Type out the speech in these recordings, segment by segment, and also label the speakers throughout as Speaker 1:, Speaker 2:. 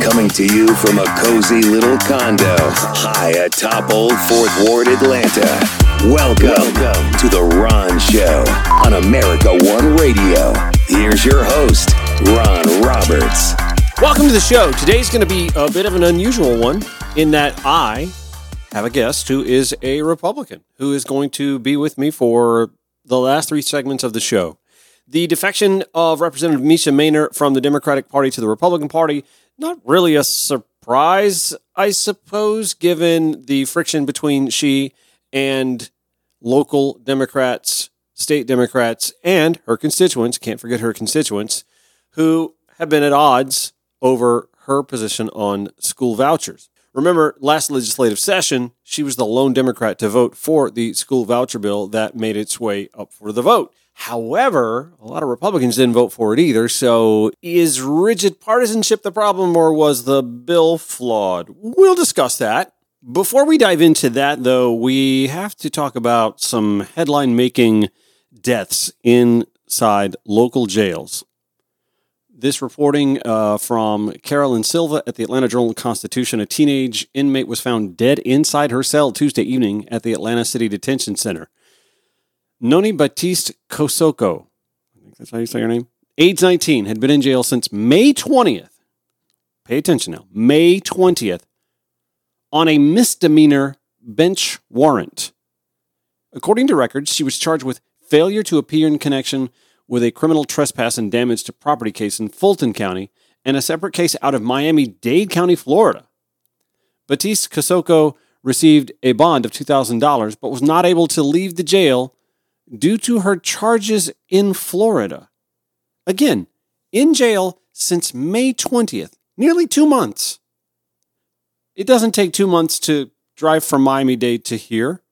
Speaker 1: Coming to you from a cozy little condo high atop Old Fourth Ward, Atlanta. Welcome, Welcome to The Ron Show on America One Radio. Here's your host, Ron Roberts.
Speaker 2: Welcome to the show. Today's going to be a bit of an unusual one in that I have a guest who is a Republican who is going to be with me for the last three segments of the show. The defection of Representative Mesha Mainor from the Democratic Party to the Republican Party, not really a surprise, I suppose, given the friction between she and local Democrats, state Democrats, and her constituents, can't forget her constituents, who have been at odds over her position on school vouchers. Remember, last legislative session, she was the lone Democrat to vote for the school voucher bill that made its way up for the vote. However, a lot of Republicans didn't vote for it either. So, is rigid partisanship the problem or was the bill flawed? We'll discuss that. Before we dive into that, though, we have to talk about some headline making deaths inside local jails. This reporting uh, from Carolyn Silva at the Atlanta Journal Constitution. A teenage inmate was found dead inside her cell Tuesday evening at the Atlanta City Detention Center. Noni Batiste Kosoko, I think that's how you say her name, age 19, had been in jail since May 20th. Pay attention now. May 20th on a misdemeanor bench warrant. According to records, she was charged with failure to appear in connection with a criminal trespass and damage to property case in Fulton County and a separate case out of Miami Dade County, Florida. Batiste Kosoko received a bond of $2,000 but was not able to leave the jail due to her charges in Florida. Again, in jail since May 20th, nearly two months. It doesn't take two months to drive from Miami Dade to here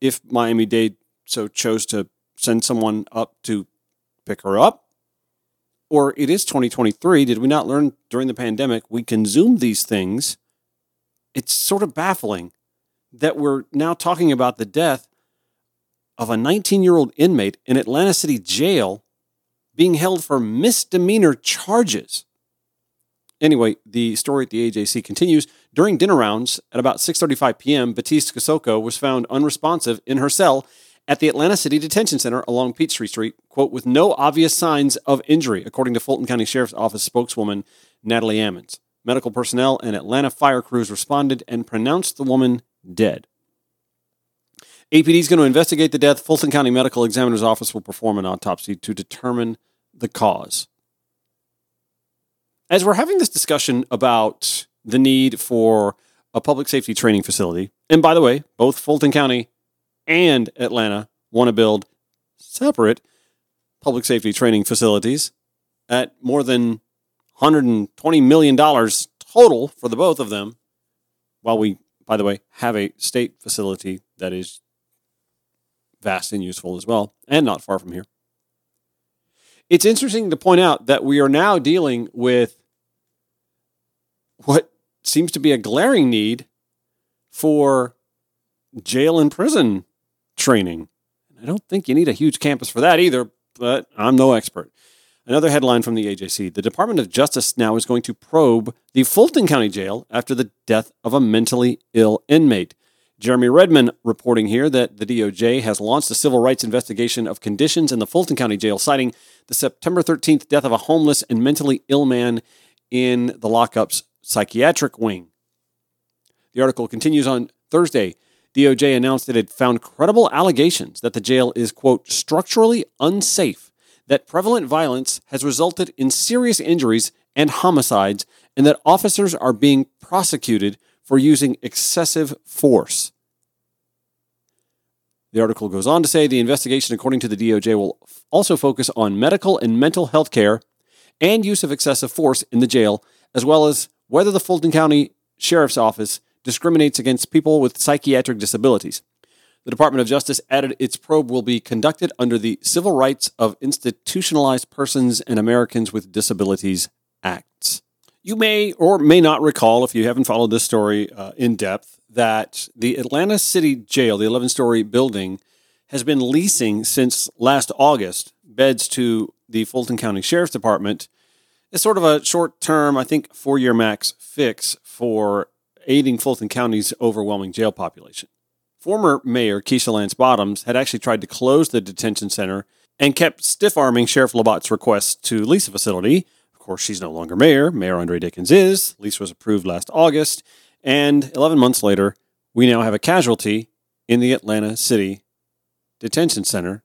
Speaker 2: if Miami Dade so chose to send someone up to pick her up? Or it is 2023. Did we not learn during the pandemic we can Zoom these things? It's sort of baffling that we're now talking about the death of a 19 year old inmate in Atlanta City jail being held for misdemeanor charges. Anyway, the story at the AJC continues. During dinner rounds at about 6:35 p.m., Batiste Kosoko was found unresponsive in her cell at the Atlanta City Detention Center along Peachtree Street, quote, with no obvious signs of injury, according to Fulton County Sheriff's Office spokeswoman Natalie Ammons. Medical personnel and Atlanta fire crews responded and pronounced the woman dead. APD is going to investigate the death. Fulton County Medical Examiner's Office will perform an autopsy to determine the cause. As we're having this discussion about the need for a public safety training facility, and by the way, both Fulton County and Atlanta want to build separate public safety training facilities at more than $120 million total for the both of them, while we, by the way, have a state facility that is vast and useful as well, and not far from here. It's interesting to point out that we are now dealing with what seems to be a glaring need for jail and prison training. I don't think you need a huge campus for that either, but I'm no expert. Another headline from the AJC The Department of Justice now is going to probe the Fulton County Jail after the death of a mentally ill inmate. Jeremy Redmon reporting here that the DOJ has launched a civil rights investigation of conditions in the Fulton County Jail, citing the September 13th death of a homeless and mentally ill man in the lockup's psychiatric wing. The article continues on Thursday. DOJ announced it had found credible allegations that the jail is, quote, structurally unsafe, that prevalent violence has resulted in serious injuries and homicides, and that officers are being prosecuted for using excessive force. The article goes on to say the investigation, according to the DOJ, will also focus on medical and mental health care and use of excessive force in the jail, as well as whether the Fulton County Sheriff's Office discriminates against people with psychiatric disabilities. The Department of Justice added its probe will be conducted under the Civil Rights of Institutionalized Persons and Americans with Disabilities. You may or may not recall, if you haven't followed this story uh, in depth, that the Atlanta City Jail, the 11 story building, has been leasing since last August beds to the Fulton County Sheriff's Department It's sort of a short term, I think, four year max fix for aiding Fulton County's overwhelming jail population. Former Mayor Keisha Lance Bottoms had actually tried to close the detention center and kept stiff arming Sheriff Labat's request to lease the facility. Course, she's no longer mayor. Mayor Andre Dickens is. Lease was approved last August. And 11 months later, we now have a casualty in the Atlanta City Detention Center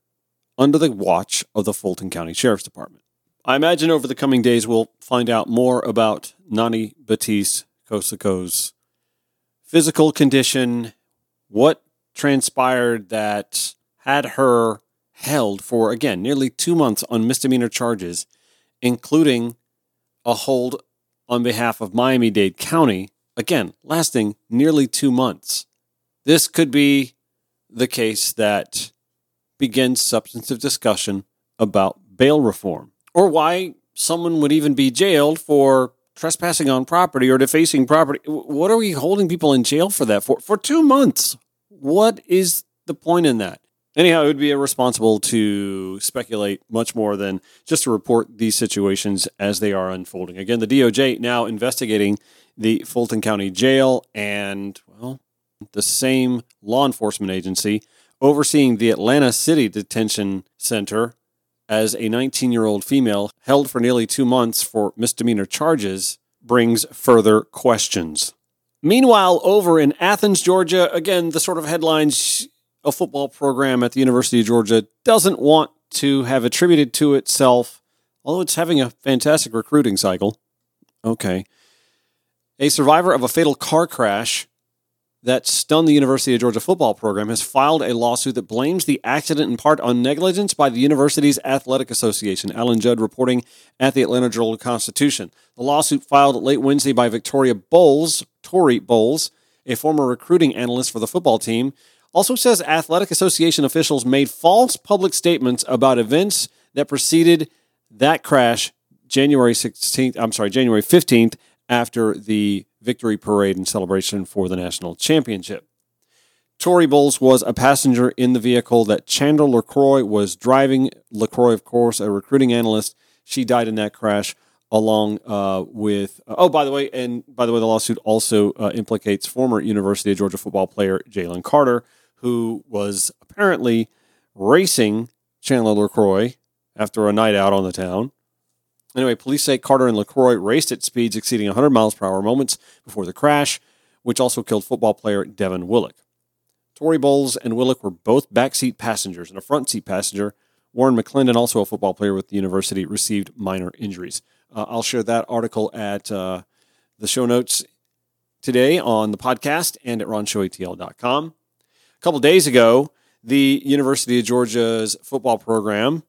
Speaker 2: under the watch of the Fulton County Sheriff's Department. I imagine over the coming days we'll find out more about Noni Batiste Kosoko's physical condition, what transpired that had her held for, again, nearly two months on misdemeanor charges, including a hold on behalf of Miami Dade County, again, lasting nearly two months. This could be the case that begins substantive discussion about bail reform or why someone would even be jailed for trespassing on property or defacing property. What are we holding people in jail for that for? For two months. What is the point in that? Anyhow, it would be irresponsible to speculate much more than just to report these situations as they are unfolding. Again, the DOJ now investigating the Fulton County Jail and, well, the same law enforcement agency overseeing the Atlanta City Detention Center as a 19 year old female held for nearly two months for misdemeanor charges brings further questions. Meanwhile, over in Athens, Georgia, again, the sort of headlines a football program at the University of Georgia doesn't want to have attributed to itself, although it's having a fantastic recruiting cycle. Okay. A survivor of a fatal car crash that stunned the University of Georgia football program has filed a lawsuit that blames the accident in part on negligence by the university's athletic association. Alan Judd reporting at the Atlanta Journal Constitution. The lawsuit filed late Wednesday by Victoria Bowles, Tori Bowles, a former recruiting analyst for the football team, also says athletic association officials made false public statements about events that preceded that crash January 16th, I'm sorry, January 15th after the victory parade and celebration for the national championship. Tori Bowles was a passenger in the vehicle that Chandler LaCroix was driving. LaCroix, of course, a recruiting analyst. She died in that crash along uh, with, uh, oh, by the way, and by the way, the lawsuit also uh, implicates former University of Georgia football player Jalen Carter, who was apparently racing Chandler LaCroix after a night out on the town. Anyway, police say Carter and LaCroix raced at speeds exceeding 100 miles per hour moments before the crash, which also killed football player Devin Willock. Tori Bowles and Willock were both backseat passengers, and a front seat passenger, Warren McClendon, also a football player with the university, received minor injuries. Uh, I'll share that article at uh, the show notes today on the podcast and at ronshowatl.com. A couple days ago, the University of Georgia's football program,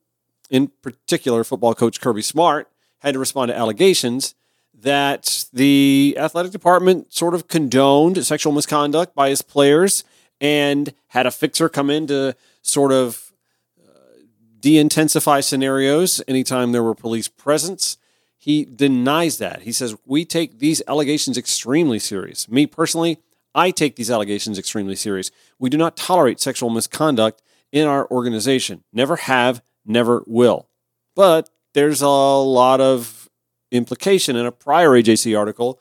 Speaker 2: in particular football coach Kirby Smart, had to respond to allegations that the athletic department sort of condoned sexual misconduct by his players and had a fixer come in to sort of uh, de intensify scenarios anytime there were police presence. He denies that. He says, We take these allegations extremely serious. Me personally, I take these allegations extremely serious. We do not tolerate sexual misconduct in our organization. Never have, never will. But there's a lot of implication in a prior AJC article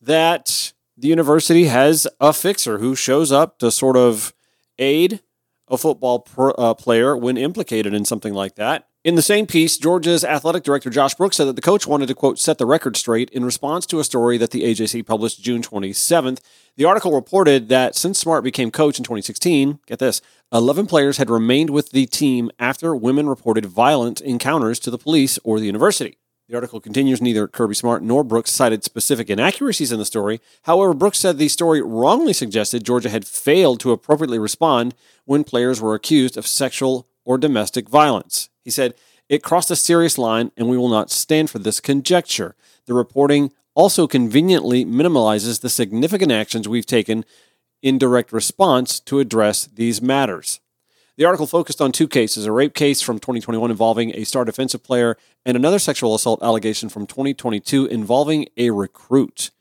Speaker 2: that the university has a fixer who shows up to sort of aid a football uh, player when implicated in something like that. In the same piece, Georgia's athletic director Josh Brooks said that the coach wanted to, quote, set the record straight in response to a story that the AJC published June 27th. The article reported that since Smart became coach in 2016, get this, 11 players had remained with the team after women reported violent encounters to the police or the university. The article continues neither Kirby Smart nor Brooks cited specific inaccuracies in the story. However, Brooks said the story wrongly suggested Georgia had failed to appropriately respond when players were accused of sexual or domestic violence. He said, It crossed a serious line, and we will not stand for this conjecture. The reporting also conveniently minimalizes the significant actions we've taken in direct response to address these matters. The article focused on two cases a rape case from 2021 involving a star defensive player, and another sexual assault allegation from 2022 involving a recruit.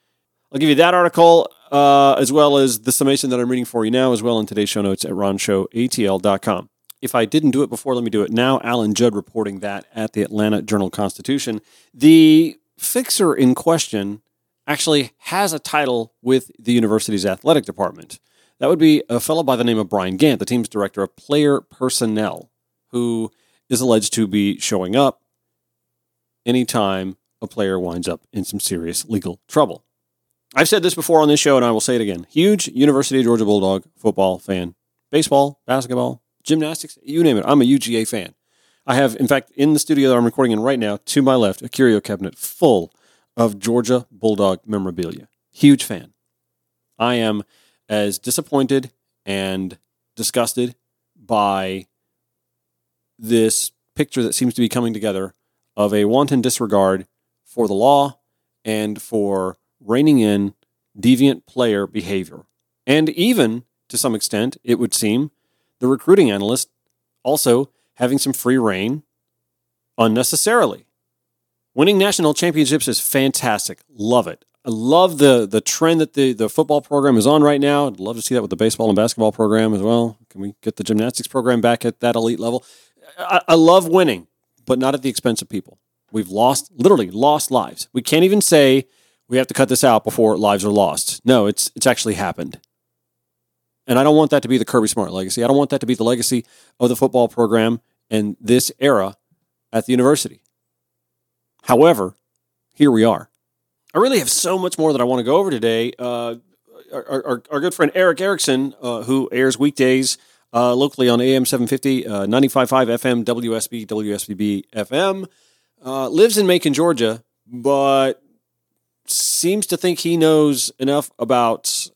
Speaker 2: I'll give you that article uh, as well as the summation that I'm reading for you now, as well in today's show notes at ronshowatl.com. If I didn't do it before, let me do it now. Alan Judd reporting that at the Atlanta Journal Constitution. The fixer in question actually has a title with the university's athletic department. That would be a fellow by the name of Bryant Gantt, the team's director of player personnel, who is alleged to be showing up anytime a player winds up in some serious legal trouble. I've said this before on this show, and I will say it again. Huge University of Georgia Bulldog football fan. Baseball, basketball, gymnastics, you name it. I'm a UGA fan. I have, in fact, in the studio that I'm recording in right now, to my left, a curio cabinet full of Georgia Bulldog memorabilia. Huge fan. I am as disappointed and disgusted by this picture that seems to be coming together of a wanton disregard for the law and for reining in deviant player behavior. And even, to some extent, it would seem, the recruiting analyst also having some free reign unnecessarily. Winning national championships is fantastic. Love it. I love the the trend that the, the football program is on right now. I'd love to see that with the baseball and basketball program as well. Can we get the gymnastics program back at that elite level? I, I love winning, but not at the expense of people. We've lost, literally lost lives. We can't even say we have to cut this out before lives are lost. No, it's it's actually happened. And I don't want that to be the Kirby Smart legacy. I don't want that to be the legacy of the football program and this era at the university. However, here we are. I really have so much more that I want to go over today. Uh, our, our, our, good friend Erick Erickson, uh, who airs weekdays uh, locally on AM 750, uh, 95.5 FM, WSB, WSBB FM, uh, lives in Macon, Georgia, but seems to think he knows enough about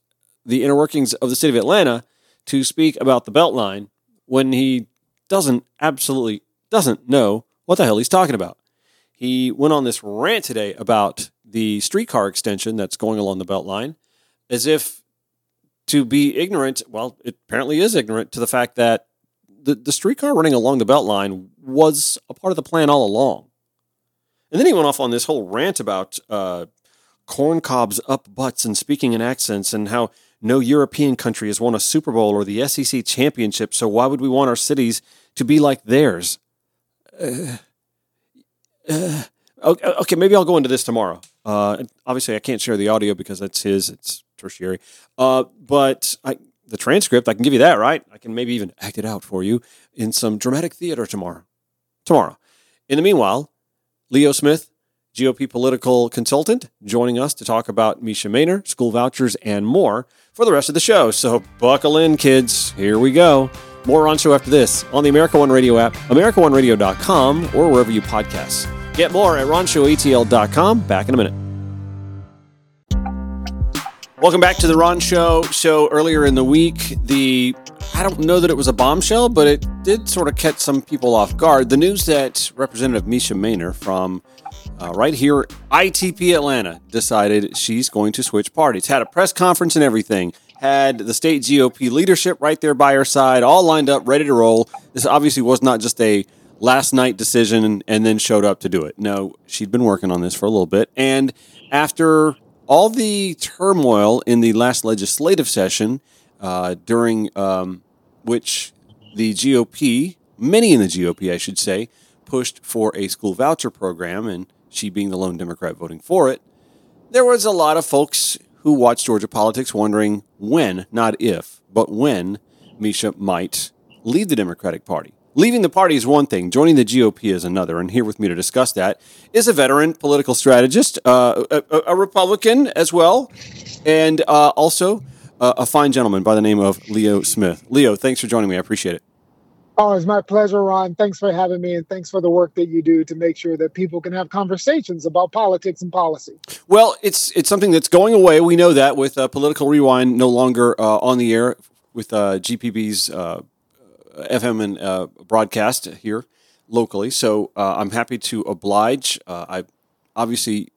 Speaker 2: the inner workings of the city of Atlanta to speak about the Beltline when he doesn't, absolutely doesn't know what the hell he's talking about. He went on this rant today about the streetcar extension that's going along the Beltline as if to be ignorant, well, it apparently is ignorant to the fact that the, the streetcar running along the Beltline was a part of the plan all along. And then he went off on this whole rant about uh, corn cobs up butts and speaking in accents and how no European country has won a Super Bowl or the SEC championship, so why would we want our cities to be like theirs? Uh, uh, okay, maybe I'll go into this tomorrow. Uh, obviously, I can't share the audio because that's his. It's tertiary. Uh, but I, the transcript, I can give you that, right? I can maybe even act it out for you in some dramatic theater tomorrow. Tomorrow. In the meanwhile, Leo Smith GOP political consultant, joining us to talk about Mesha Mainor, school vouchers, and more for the rest of the show. So buckle in, kids. Here we go. More on show after this on the America One Radio app, AmericaOneRadio.com, or wherever you podcast. Get more at RonShowATL.com. Back in a minute. Welcome back to the Ron Show. So earlier in the week, the I don't know that it was a bombshell, but it did sort of catch some people off guard. The news that Representative Mesha Mainor from uh, right here, ITP Atlanta decided she's going to switch parties. Had a press conference and everything. Had the state GOP leadership right there by her side, all lined up, ready to roll. This obviously was not just a last night decision and then showed up to do it. No, she'd been working on this for a little bit. And after all the turmoil in the last legislative session, uh, during um, which the GOP, many in the GOP, I should say, pushed for a school voucher program and she being the lone Democrat voting for it, there was a lot of folks who watched Georgia politics wondering when, not if, but when Mesha might leave the Democratic Party. Leaving the party is one thing, joining the GOP is another. And here with me to discuss that is a veteran political strategist, uh, a, a, Republican as well, and uh, also uh, a fine gentleman by the name of Leo Smith. Leo, thanks for joining me. I appreciate it.
Speaker 3: Oh, it's my pleasure, Ron. Thanks for having me, and thanks for the work that you do to make sure that people can have conversations about politics and policy.
Speaker 2: Well, it's it's something that's going away. We know that with uh, Political Rewind no longer uh, on the air with uh, GPB's uh, FM and uh, broadcast here locally. So uh, I'm happy to oblige. I obviously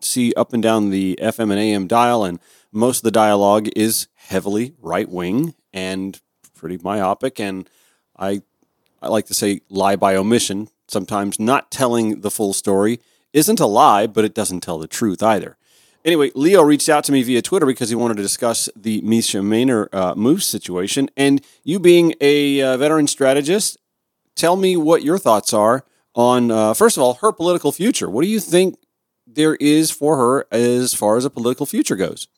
Speaker 2: see up and down the FM and AM dial, and most of the dialogue is heavily right wing and pretty myopic and I, I like to say lie by omission. Sometimes not telling the full story isn't a lie, but it doesn't tell the truth either. Anyway, Leo reached out to me via Twitter because he wanted to discuss the Mesha Mainor uh, move situation. And you being a uh, veteran strategist, tell me what your thoughts are on, uh, first of all, her political future. What do you think there is for her as far as a political future goes.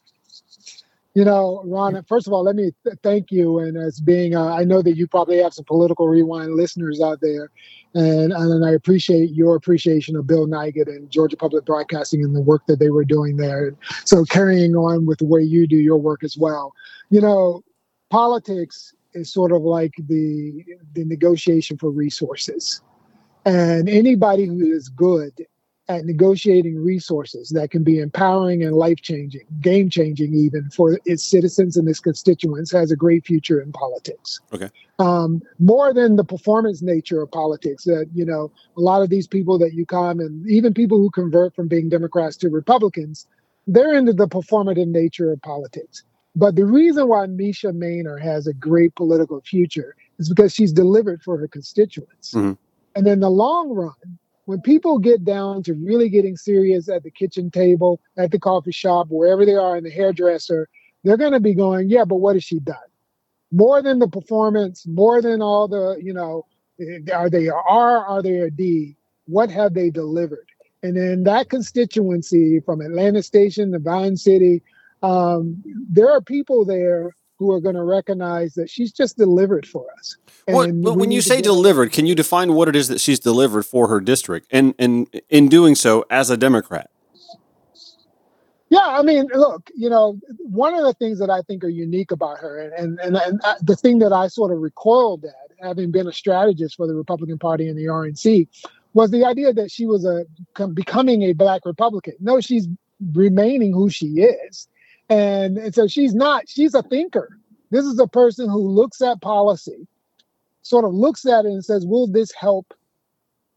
Speaker 3: You know, Ron, first of all, let me th- thank you. And as being, uh, I know that you probably have some political rewind listeners out there. And, and I appreciate your appreciation of Bill Nigut and Georgia Public Broadcasting and the work that they were doing there. So carrying on with the way you do your work as well. You know, politics is sort of like the the negotiation for resources. And anybody who is good at negotiating resources that can be empowering and life changing, game changing even for its citizens and its constituents has a great future in politics.
Speaker 2: Okay.
Speaker 3: Um, more than the performance nature of politics, that, you know, a lot of these people that you come and even people who convert from being Democrats to Republicans, they're into the performative nature of politics. But the reason why Mesha Mainor has a great political future is because she's delivered for her constituents.
Speaker 2: Mhm.
Speaker 3: And in the long run, when people get down to really getting serious at the kitchen table, at the coffee shop, wherever they are in the hairdresser, they're going to be going, yeah, but what has she done? More than the performance, more than all the, you know, eh, are they a R, are they a D? What have they delivered? And in that constituency from Atlanta Station to Vine City, um, there are people there who are going to recognize that she's just delivered for us.
Speaker 2: What, but when you say delivered, can you define what it is that she's delivered for her district, and and in doing so as a Democrat?
Speaker 3: Yeah, I mean, look, you know, one of the things that I think are unique about her, and and and uh, the thing that I sort of recoiled at, having been a strategist for the Republican Party and the RNC, was the idea that she was a becoming a black Republican. No, she's remaining who she is, and, and so she's not. She's a thinker. This is a person who looks at policy, sort of looks at it and says, "Will this help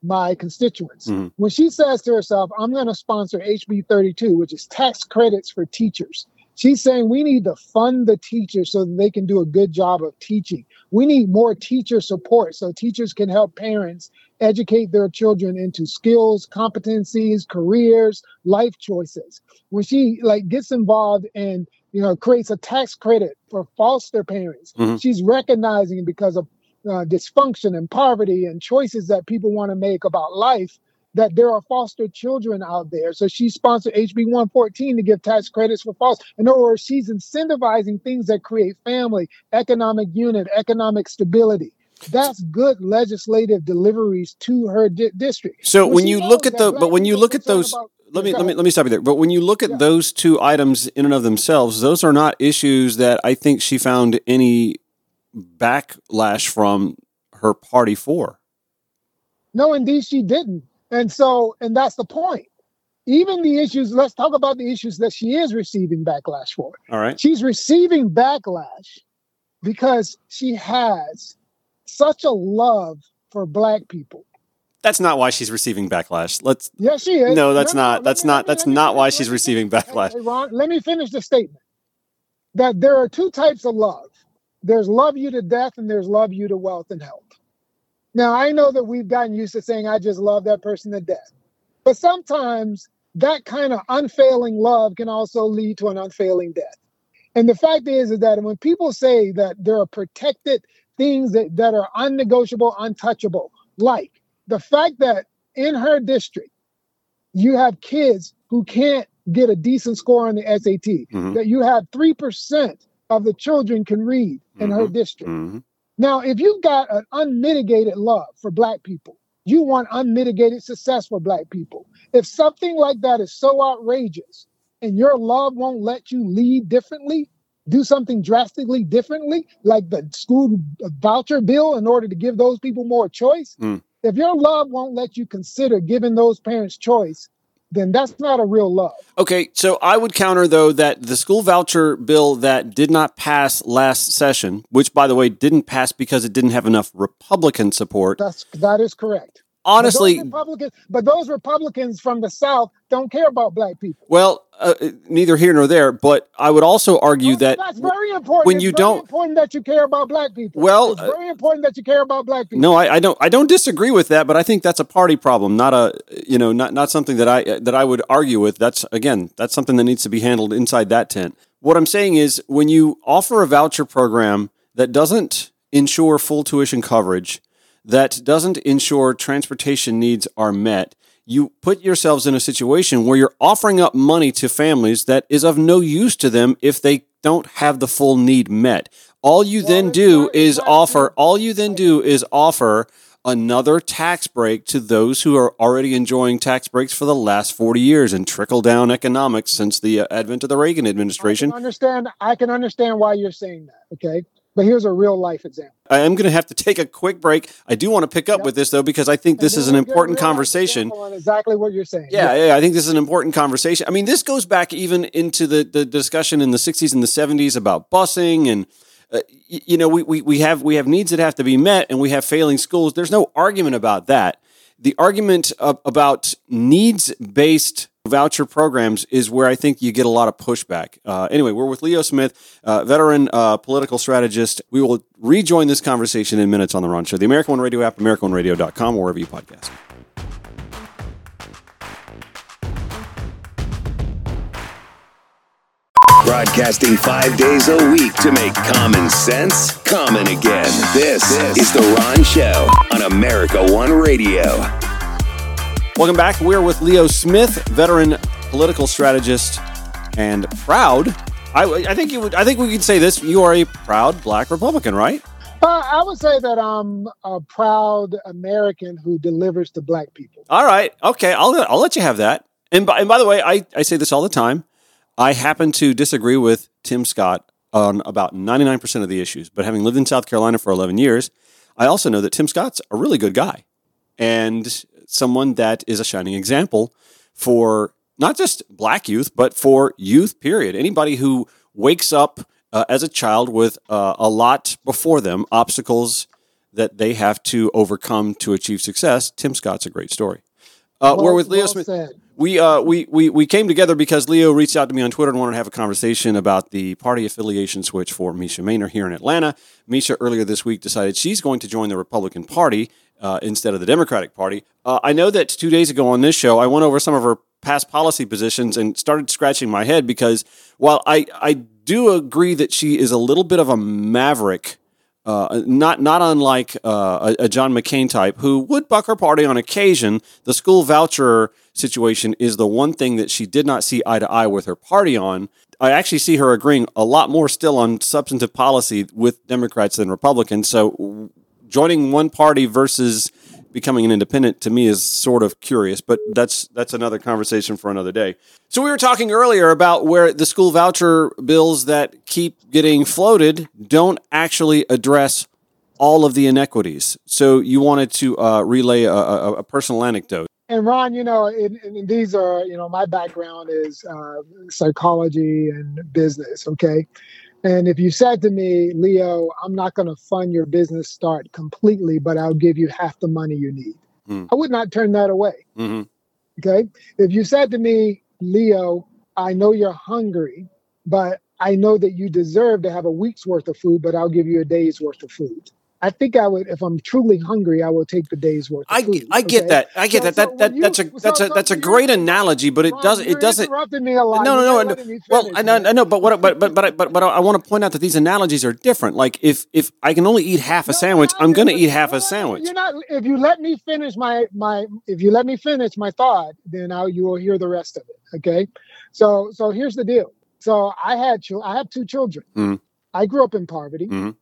Speaker 3: my constituents?"
Speaker 2: Mhm.
Speaker 3: When she says to herself, "I'm going to sponsor HB 32, which is tax credits for teachers," she's saying we need to fund the teachers so that they can do a good job of teaching. We need more teacher support so teachers can help parents educate their children into skills, competencies, careers, life choices. When she like gets involved and you know creates a tax credit for foster parents,
Speaker 2: Mhm.
Speaker 3: she's recognizing because of uh, dysfunction and poverty and choices that people want to make about life that there are foster children out there. So she sponsored HB 114 to give tax credits for foster. In other words, she's incentivizing things that create family, economic unit, economic stability. That's good legislative deliveries to her di- district.
Speaker 2: So
Speaker 3: Well,
Speaker 2: when you look at the, but when you look at those,
Speaker 3: about-
Speaker 2: let me let me let me stop you there. But when you look at
Speaker 3: Yeah.
Speaker 2: those two items in and of themselves, those are not issues that I think she found any backlash from her party for.
Speaker 3: No, indeed, she didn't. And so, and that's the point. Even the issues, let's talk about the issues that she is receiving backlash for.
Speaker 2: All right.
Speaker 3: She's receiving backlash because she has such a love for black people.
Speaker 2: That's not why she's receiving backlash. Let's
Speaker 3: Yes, she is.
Speaker 2: No, that's not-
Speaker 3: let
Speaker 2: that's not-
Speaker 3: me-
Speaker 2: that's not why she's receiving backlash.
Speaker 3: Hey, Ron, let me finish the statement. That there are two types of love. There's love you to death and there's love you to wealth and health. Now, I know that we've gotten used to saying, I just love that person to death. But sometimes that kind of unfailing love can also lead to an unfailing death. And the fact is, is that when people say that there are protected things that, that are unnegotiable, untouchable, like the fact that in her district, you have kids who can't get a decent score on the SAT,
Speaker 2: Mhm.
Speaker 3: that you have 3% of the children can read in her district.
Speaker 2: hmm
Speaker 3: Now, if you've got an unmitigated love for black people, you want unmitigated success for black people. If something like that is so outrageous and your love won't let you lead differently, do something drastically differently, like the school voucher bill in order to give those people more choice,
Speaker 2: Mm.
Speaker 3: if your love won't let you consider giving those parents choice, then that's not a real love.
Speaker 2: Okay, so I would counter though that the school voucher bill that did not pass last session, which by the way didn't pass because it didn't have enough Republican support.
Speaker 3: That's that is correct.
Speaker 2: Honestly,
Speaker 3: but those Republicans, but those Republicans from the South don't care about black people.
Speaker 2: well, uh, neither here nor there. But I would also argue
Speaker 3: Oh,
Speaker 2: that
Speaker 3: that's very important.
Speaker 2: when
Speaker 3: It's
Speaker 2: you don't-
Speaker 3: important that you care about black people.
Speaker 2: Well,
Speaker 3: it's
Speaker 2: uh,
Speaker 3: very important that you care about black people.
Speaker 2: no, I, I don't. I don't disagree with that, but I think that's a party problem, not a you know, not not something that I that I would argue with. That's again, that's something that needs to be handled inside that tent. What I'm saying is, when you offer a voucher program that doesn't ensure full tuition coverage, that doesn't ensure transportation needs are met, you put yourselves in a situation where you're offering up money to families that is of no use to them if they don't have the full need met. All you then do is offer, all you then do is offer another tax break to those who are already enjoying tax breaks for the last 40 years and trickle down economics since the uh, advent of the Reagan
Speaker 3: I
Speaker 2: administration.
Speaker 3: can understand. I can understand why you're saying that. Okay, but here's a real life example.
Speaker 2: I am going to have to take a quick break. I do want to pick up
Speaker 3: Yep.
Speaker 2: with this though because I think this is an
Speaker 3: we'll get a
Speaker 2: important conversation.
Speaker 3: on exactly what you're saying.
Speaker 2: Yeah, yeah, I think this is an important conversation. I mean, this goes back even into the, the discussion in the 60s and the 70s about busing and uh, you know, we, we, we have we have needs that have to be met and we have failing schools. There's no argument about that. The argument of, about needs based voucher programs is where I think you get a lot of pushback. Uh, anyway, we're with Leo Smith, uh, veteran uh, political strategist. We will rejoin this conversation in minutes on the Ron Show. The American One Radio app, AmericanOneRadio.com, wherever you podcast.
Speaker 1: Broadcasting five days a week to make common sense common again. This, is The Ron Show on America One Radio.
Speaker 2: Welcome back. We're with Leo Smith, veteran political strategist and proud. I, I think you would. I think we could say this. You are a proud Black Republican, right?
Speaker 3: Uh, I would say that I'm a proud American who delivers to black people.
Speaker 2: All right. Okay. I'll I'll let you have that. And by, and by the way, I, I say this all the time. I happen to disagree with Tim Scott on about 99% of the issues. But having lived in South Carolina for 11 years, I also know that Tim Scott's a really good guy and someone that is a shining example for not just black youth, but for youth, period. Anybody who wakes up uh, as a child with uh, a lot before them, obstacles that they have to overcome to achieve success, Tim Scott's a great story. Uh, we're with Leo
Speaker 3: well
Speaker 2: Smith.
Speaker 3: said.
Speaker 2: We, uh, we, we, we came together because Leo reached out to me on Twitter and wanted to have a conversation about the party affiliation switch for Mesha Mainor here in Atlanta. Mesha earlier this week decided she's going to join the Republican Party uh, instead of the Democratic Party. Uh, I know that two days ago on this show, I went over some of her past policy positions and started scratching my head because while I, I do agree that she is a little bit of a maverick uh, not not unlike uh, a, a John McCain type who would buck her party on occasion. The school voucher situation is the one thing that she did not see eye to eye with her party on. I actually see her agreeing a lot more still on substantive policy with Democrats than Republicans. So joining one party versus becoming an independent to me is sort of curious, but that's that's another conversation for another day. So we were talking earlier about where the school voucher bills that keep getting floated don't actually address all of the inequities. So you wanted to uh, relay a, a, a personal anecdote.
Speaker 3: And Ron, you know, these are, you know, my background is uh, psychology and business. Okay. And if you said to me, Leo, I'm not going to fund your business start completely, but I'll give you half the money you need,
Speaker 2: Hmm.
Speaker 3: I would not turn that away.
Speaker 2: hmm
Speaker 3: Okay. If you said to me, Leo, I know you're hungry, but I know that you deserve to have a week's worth of food, but I'll give you a day's worth of food. I think I would, if I'm truly hungry, I will take the day's worth
Speaker 2: I,
Speaker 3: food.
Speaker 2: I get
Speaker 3: okay?
Speaker 2: that. I get
Speaker 3: So-
Speaker 2: that.
Speaker 3: so
Speaker 2: That, that that's a that's
Speaker 3: so-
Speaker 2: a that's a great analogy, but it doesn't it doesn't
Speaker 3: me a lot.
Speaker 2: No, no, no.
Speaker 3: not
Speaker 2: and-
Speaker 3: letting me
Speaker 2: well, I know. I know, but what, but, but, but, I- but, but I want to point out that these analogies are different. Like if, if I can only eat half a
Speaker 3: No,
Speaker 2: sandwich,
Speaker 3: no,
Speaker 2: I'm going to eat half
Speaker 3: no,
Speaker 2: a sandwich.
Speaker 3: You're not. If you let me finish my my, if you let me finish my thought, then I, you will hear the rest of it. Okay. So so here's the deal. So I had I have two children.
Speaker 2: Mhm.
Speaker 3: I grew up in poverty.
Speaker 2: Mhm.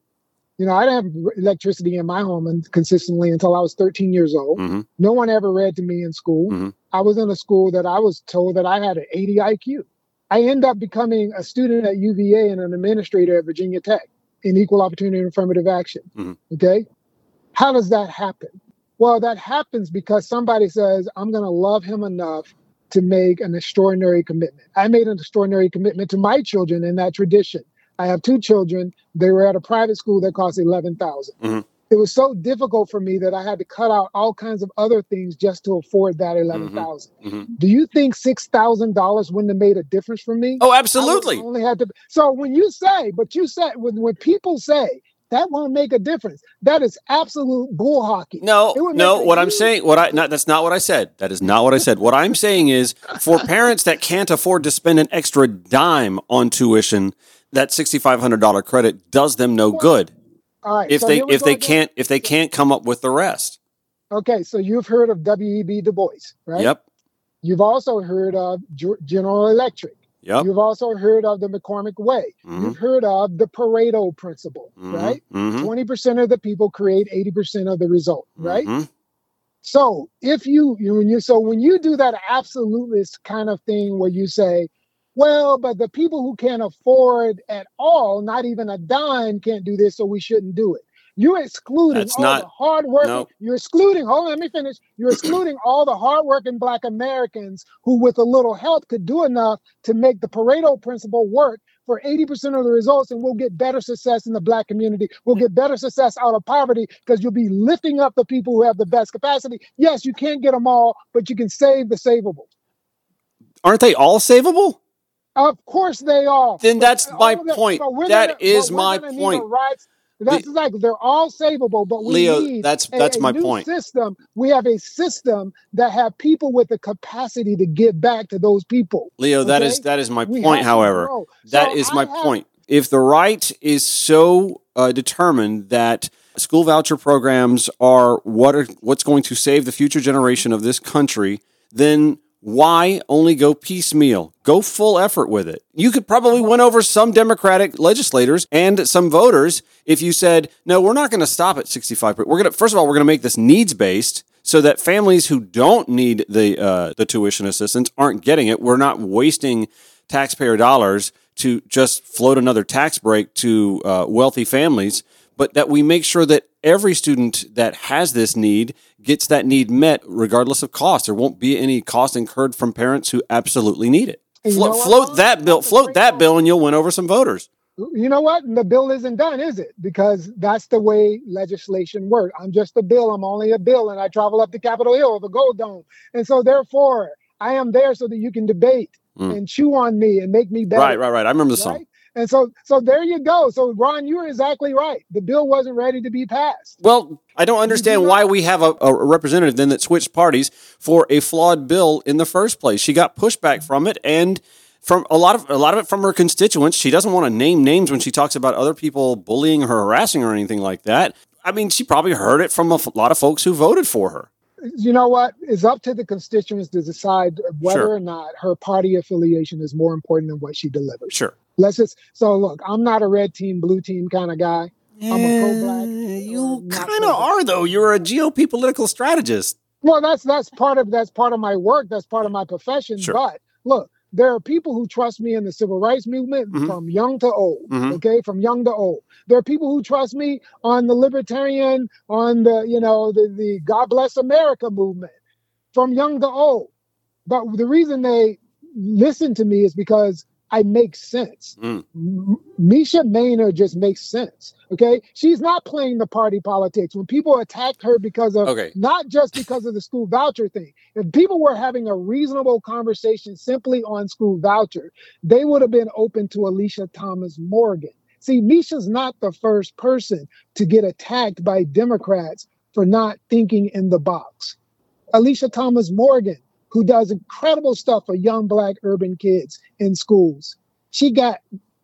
Speaker 3: You know, I didn't have electricity in my home and consistently until I was 13 years old.
Speaker 2: Mhm.
Speaker 3: No one ever read to me in school.
Speaker 2: Mhm.
Speaker 3: I was in a school that I was told that I had an 80 IQ. I end up becoming a student at UVA and an administrator at Virginia Tech in equal opportunity and affirmative action.
Speaker 2: Mhm.
Speaker 3: Okay. How does that happen? Well, that happens because somebody says, I'm going to love him enough to make an extraordinary commitment. I made an extraordinary commitment to my children in that tradition. I have two children. They were at a private school that cost 11,000.
Speaker 2: Mhm.
Speaker 3: It was so difficult for me that I had to cut out all kinds of other things just to afford that 11,000.
Speaker 2: Mhm.
Speaker 3: Do you think $6,000 wouldn't have made a difference for me?
Speaker 2: Oh,
Speaker 3: I
Speaker 2: absolutely.
Speaker 3: only had to. So when you say, but you said when when people say that won't make a difference, that is absolute bull hockey.
Speaker 2: No, no. What I'm saying, what I not, that's not what I said. That is not what I said. What I'm saying is, for parents that can't afford to spend an extra dime on tuition, that sixty five hundred dollar credit does them no good
Speaker 3: All right.
Speaker 2: if
Speaker 3: so
Speaker 2: they if they
Speaker 3: again.
Speaker 2: can't if they can't come up with the rest.
Speaker 3: Okay, so you've heard of W.E.B. Du Bois, right?
Speaker 2: Yep.
Speaker 3: You've also heard of General Electric.
Speaker 2: Yep.
Speaker 3: You've also heard of the McCormick Way.
Speaker 2: Mhm.
Speaker 3: You've heard of the Pareto principle, right?
Speaker 2: Mhm.
Speaker 3: 20% of the people create 80% of the result, right?
Speaker 2: Mhm.
Speaker 3: So if you, you when you so when you do that absolutist kind of thing where you say, well, but the people who can't afford at all, not even a dime, can't do this, so we shouldn't do it. You're excluding
Speaker 2: That's
Speaker 3: all
Speaker 2: not-
Speaker 3: the hard work.
Speaker 2: no.
Speaker 3: You're excluding. Hold on, let me finish. You're excluding all the hardworking Black Americans who, with a little help, could do enough to make the Pareto principle work for 80% of the results, and we'll get better success in the Black community. We'll get better success out of poverty because you'll be lifting up the people who have the best capacity. Yes, you can't get them all, but you can save the savable.
Speaker 2: Aren't they all savable?
Speaker 3: Of course they are.
Speaker 2: Then
Speaker 3: But
Speaker 2: that's my point. That
Speaker 3: gonna-
Speaker 2: is my point.
Speaker 3: a That's like they're all savable, but we
Speaker 2: Leo,
Speaker 3: need
Speaker 2: that's that's
Speaker 3: a
Speaker 2: my
Speaker 3: new
Speaker 2: point.
Speaker 3: system. We have a system that have people with the capacity to give back to those people.
Speaker 2: Leo, that
Speaker 3: Okay?
Speaker 2: is that is my
Speaker 3: We
Speaker 2: point. However,
Speaker 3: grow.
Speaker 2: that
Speaker 3: So
Speaker 2: is
Speaker 3: I
Speaker 2: my
Speaker 3: have-
Speaker 2: point. If the right is so uh, determined that school voucher programs are what are what's going to save the future generation of this country, then why only go piecemeal? Go full effort with it. You could probably win over some Democratic legislators and some voters if you said, "No, we're not going to stop at 65." We're going to first of all, we're going to make this needs based so that families who don't need the uh, the tuition assistance aren't getting it. We're not wasting taxpayer dollars to just float another tax break to uh, wealthy families, but that we make sure that every student that has this need gets that need met regardless of cost. There won't be any cost incurred from parents who absolutely need it. Flo- float that bill, float that bill, and you'll win over some voters.
Speaker 3: You know what? The bill isn't done, is it? Because that's the way legislation works. I'm just a bill. I'm only a bill, and I travel up to Capitol Hill the Gold Dome, and so therefore I am there so that you can debate
Speaker 2: Mm.
Speaker 3: and chew on me and make me better.
Speaker 2: Right, right, right. I remember the song.
Speaker 3: And so, so there you go. So, Ron, you're exactly right. The bill wasn't ready to be passed.
Speaker 2: Well, I don't understand why we have a, a representative then that switched parties for a flawed bill in the first place. She got pushback mm-hmm. from it and from a lot of a lot of it from her constituents. She doesn't want to name names when she talks about other people bullying her, harassing her, or anything like that. I mean, she probably heard it from a f- lot of folks who voted for her.
Speaker 3: You know what? It's up to the constituents to decide whether
Speaker 2: Sure.
Speaker 3: or not her party affiliation is more important than what she delivers.
Speaker 2: Sure.
Speaker 3: Let's just. So, look, I'm not a red team, blue team kind of guy. I'm a pro-black.
Speaker 2: Eh, You kind of are though. You're a GOP political strategist.
Speaker 3: Well, that's that's part of that's part of my work. That's part of my profession.
Speaker 2: Sure.
Speaker 3: But look, there are people who trust me in the civil rights movement
Speaker 2: Mhm.
Speaker 3: from young to old.
Speaker 2: Mhm.
Speaker 3: Okay, from young to old. There are people who trust me on the libertarian, on the you know the the God bless America movement, from young to old. But the reason they listen to me is because I make sense.
Speaker 2: Mm.
Speaker 3: M- Mesha Maynard just makes sense. Okay, she's not playing the party politics. When people attacked her because of
Speaker 2: Okay.
Speaker 3: not just because of the school voucher thing. If people were having a reasonable conversation simply on school voucher, they would have been open to Alicia Thomas Morgan. See, Mesha's not the first person to get attacked by Democrats for not thinking in the box. Alicia Thomas Morgan, who does incredible stuff for young black urban kids in schools, she got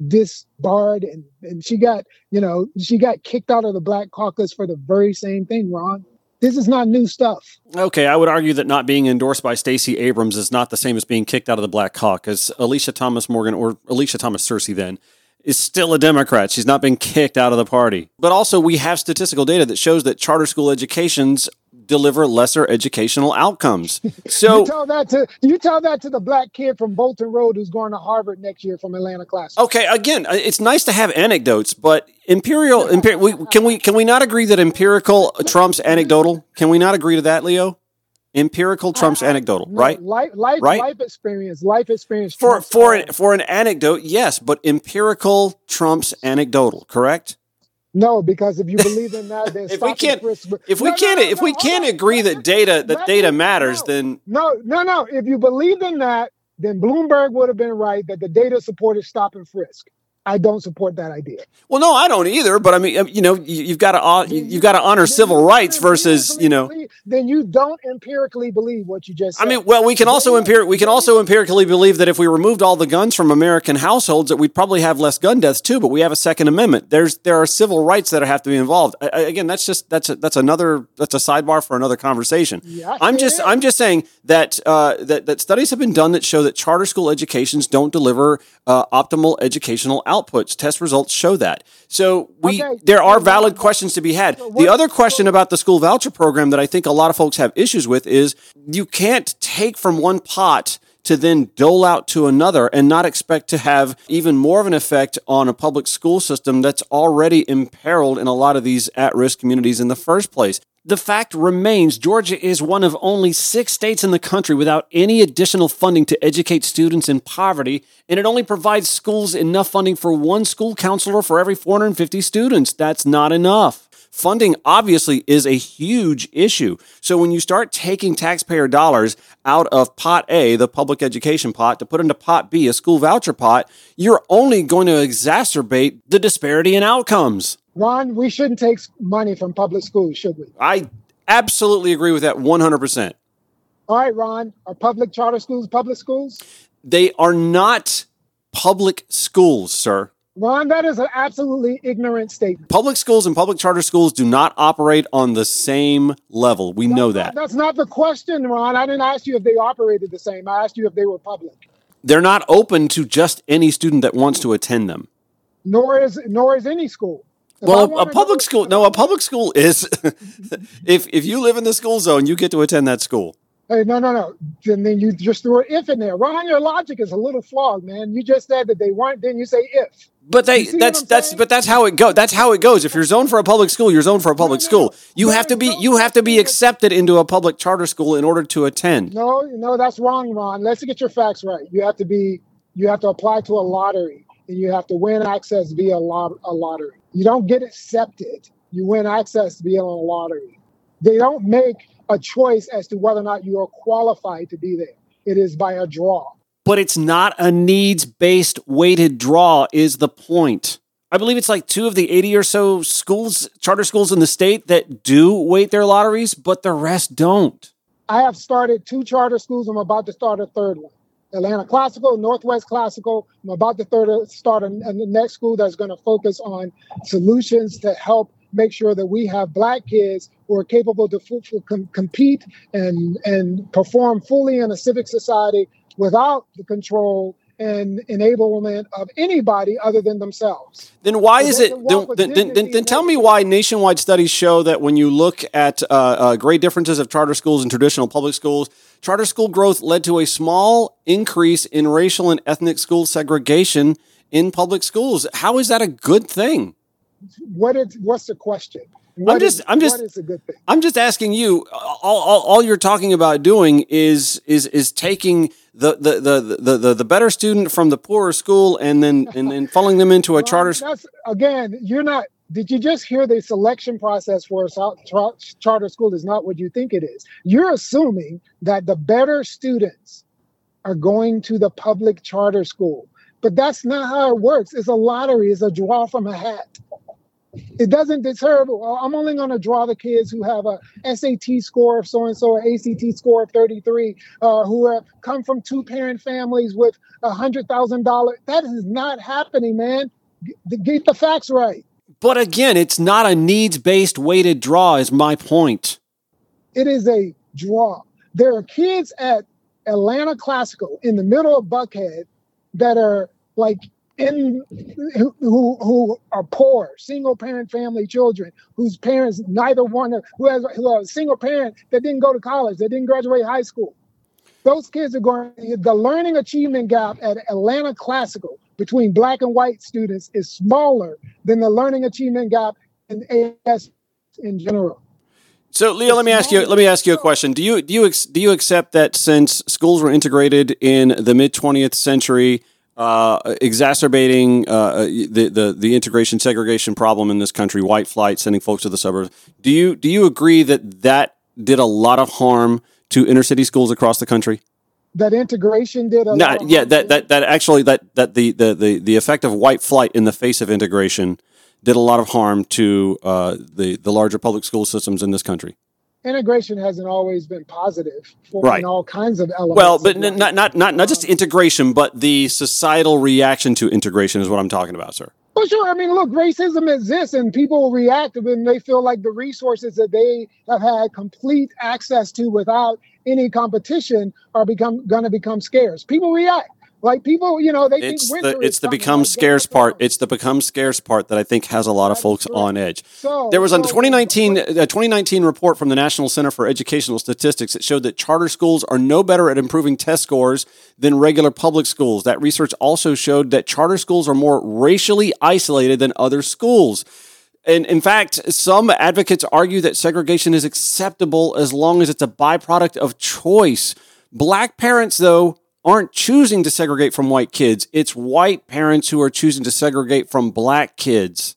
Speaker 3: disbarred and, and she got, you know, she got kicked out of the black caucus for the very same thing, Ron. This is not new stuff.
Speaker 2: Okay, I would argue that not being endorsed by Stacey Abrams is not the same as being kicked out of the Black Caucus. Alicia Thomas Morgan, or Alicia Thomas Cersei, then, is still a Democrat. She's not been kicked out of the party. But also, we have statistical data that shows that charter school educations deliver lesser educational outcomes. So,
Speaker 3: you tell that to you tell that to the black kid from Bolton Road who's going to Harvard next year from Atlanta class.
Speaker 2: okay, again, uh, it's nice to have anecdotes, but imperial, imperial we, can we can we not agree that empirical trumps anecdotal? Can we not agree to that, Leo? Empirical trumps anecdotal,
Speaker 3: No,
Speaker 2: right?
Speaker 3: Life, life,
Speaker 2: Right?
Speaker 3: life experience, life experience.
Speaker 2: For for an, for an anecdote, yes, but empirical trumps anecdotal, correct?
Speaker 3: No, because if you believe in that, then
Speaker 2: If we can't-
Speaker 3: frisk-
Speaker 2: If we
Speaker 3: No,
Speaker 2: can't
Speaker 3: no,
Speaker 2: if
Speaker 3: no,
Speaker 2: we can't agree that data that data matters, then
Speaker 3: No, no, no. If you believed in that, then Bloomberg would have been right that the data supported stop and frisk. I don't support that idea.
Speaker 2: Well, no, I don't either. But I mean, um, you know, you, have got to you've got to honor civil rights versus you know.
Speaker 3: Then you don't empirically believe what you just. Said.
Speaker 2: I mean, well, we can also empir- we can also empirically believe that if we removed all the guns from American households, that we'd probably have less gun deaths too. But we have a Second Amendment. There's there are civil rights that have to be involved. I, again, that's just that's a, that's another that's a sidebar for another conversation.
Speaker 3: Yeah,
Speaker 2: I'm just I'm just saying that uh, that that studies have been done that show that charter school educations don't deliver uh, optimal educational outputs. Test results show that. So we okay. there are valid questions to be had. The other question about the school voucher program that I think a lot of folks have issues with is you can't take from one pot to then dole out to another and not expect to have even more of an effect on a public school system that's already imperiled in a lot of these at risk communities in the first place. The fact remains Georgia is one of only six states in the country without any additional funding to educate students in poverty, and it only provides schools enough funding for one school counselor for every 450 students. That's not enough. Funding obviously is a huge issue. So when you start taking taxpayer dollars out of pot A, the public education pot, to put into pot B, a school voucher pot, you're only going to exacerbate the disparity in outcomes.
Speaker 3: Ron, we shouldn't take money from public schools, should we?
Speaker 2: I absolutely agree with that 100%.
Speaker 3: All right, Ron, are public charter schools public schools?
Speaker 2: They are not public schools, sir.
Speaker 3: Ron, that is an absolutely ignorant statement.
Speaker 2: Public schools and public charter schools do not operate on the same level. We know that.
Speaker 3: That's not the question, Ron. I didn't ask you if they operated the same. I asked you if they were public.
Speaker 2: They're not open to just any student that wants to attend them.
Speaker 3: Nor is nor is any school.
Speaker 2: If well, a public school, no, a public school is if if you live in the school zone, you get to attend that school.
Speaker 3: Hey, no, no, no. And then you just threw an if in there. Ron, your logic is a little flawed, man. You just said that they weren't, then you say if.
Speaker 2: But they that's that's but that's how it goes. That's how it goes. If you're zoned for a public school, you're zoned for a public no, no, school. You have to be you have to be accepted into a public charter school in order to attend.
Speaker 3: No, no, that's wrong, Ron. Let's get your facts right. You have to be you have to apply to a lottery and you have to win access via lot, a lottery. You don't get accepted. You win access via a lottery. They don't make a choice as to whether or not you are qualified to be there. It is by a draw.
Speaker 2: But it's not a needs based weighted draw, is the point. I believe it's like two of the 80 or so schools, charter schools in the state that do weight their lotteries, but the rest don't.
Speaker 3: I have started two charter schools. I'm about to start a third one. Atlanta Classical, Northwest Classical. I'm about to start a, a next school that's going to focus on solutions to help make sure that we have black kids who are capable to f- com- compete and and perform fully in a civic society without the control and enablement of anybody other than themselves.
Speaker 2: Then why so is it? Then, then, then, then, tell me why nationwide studies show that when you look at uh, uh, great differences of charter schools and traditional public schools, charter school growth led to a small increase in racial and ethnic school segregation in public schools. How is that a good thing?
Speaker 3: What is what's the question? What
Speaker 2: I'm just,
Speaker 3: is,
Speaker 2: I'm just, I'm just asking you. All, all, all, you're talking about doing is, is, is taking the, the, the, the, the, the better student from the poorer school and then, and then funneling them into a charter.
Speaker 3: That's, again, you're not. Did you just hear the selection process for a charter school is not what you think it is? You're assuming that the better students are going to the public charter school, but that's not how it works. It's a lottery. It's a draw from a hat it doesn't deter. I'm only going to draw the kids who have a SAT score of so and so, an ACT score of 33, uh, who have come from two parent families with a hundred thousand dollars. That is not happening, man. Get, get the facts right.
Speaker 2: But again, it's not a needs based weighted draw. Is my point.
Speaker 3: It is a draw. There are kids at Atlanta Classical in the middle of Buckhead that are like in who, who are poor, single parent family children whose parents neither one of who has who has a single parent that didn't go to college, that didn't graduate high school. Those kids are going. The learning achievement gap at Atlanta Classical between black and white students is smaller than the learning achievement gap in AS in general.
Speaker 2: So, Leo, let me ask you. Let me ask you a question. Do you do you do you accept that since schools were integrated in the mid twentieth century? Uh, exacerbating uh, the, the the integration segregation problem in this country, white flight, sending folks to the suburbs. Do you do you agree that that did a lot of harm to inner city schools across the country?
Speaker 3: that integration did a lot
Speaker 2: Not,
Speaker 3: of
Speaker 2: yeah, that, that that actually that that the, the the the effect of white flight in the face of integration did a lot of harm to uh, the the larger public school systems in this country.
Speaker 3: Integration hasn't always been positive for
Speaker 2: Right.
Speaker 3: in all kinds of elements.
Speaker 2: Well, but n- not not not not just integration, but the societal reaction to integration is what I'm talking about, sir.
Speaker 3: Well, sure. I mean, look, racism exists, and people react when they feel like the resources that they have had complete access to without any competition are become going to become scarce. People react like people, you know, they
Speaker 2: It's
Speaker 3: think
Speaker 2: the it's the become
Speaker 3: like
Speaker 2: scarce part. It's the become scarce part that I think has a lot of folks
Speaker 3: correct.
Speaker 2: on edge.
Speaker 3: So
Speaker 2: There was a 2019 a 2019 report from the National Center for Educational Statistics that showed that charter schools are no better at improving test scores than regular public schools. That research also showed that charter schools are more racially isolated than other schools. And in fact, some advocates argue that segregation is acceptable as long as it's a byproduct of choice. Black parents, though, aren't choosing to segregate from white kids. It's white parents who are choosing to segregate from black kids.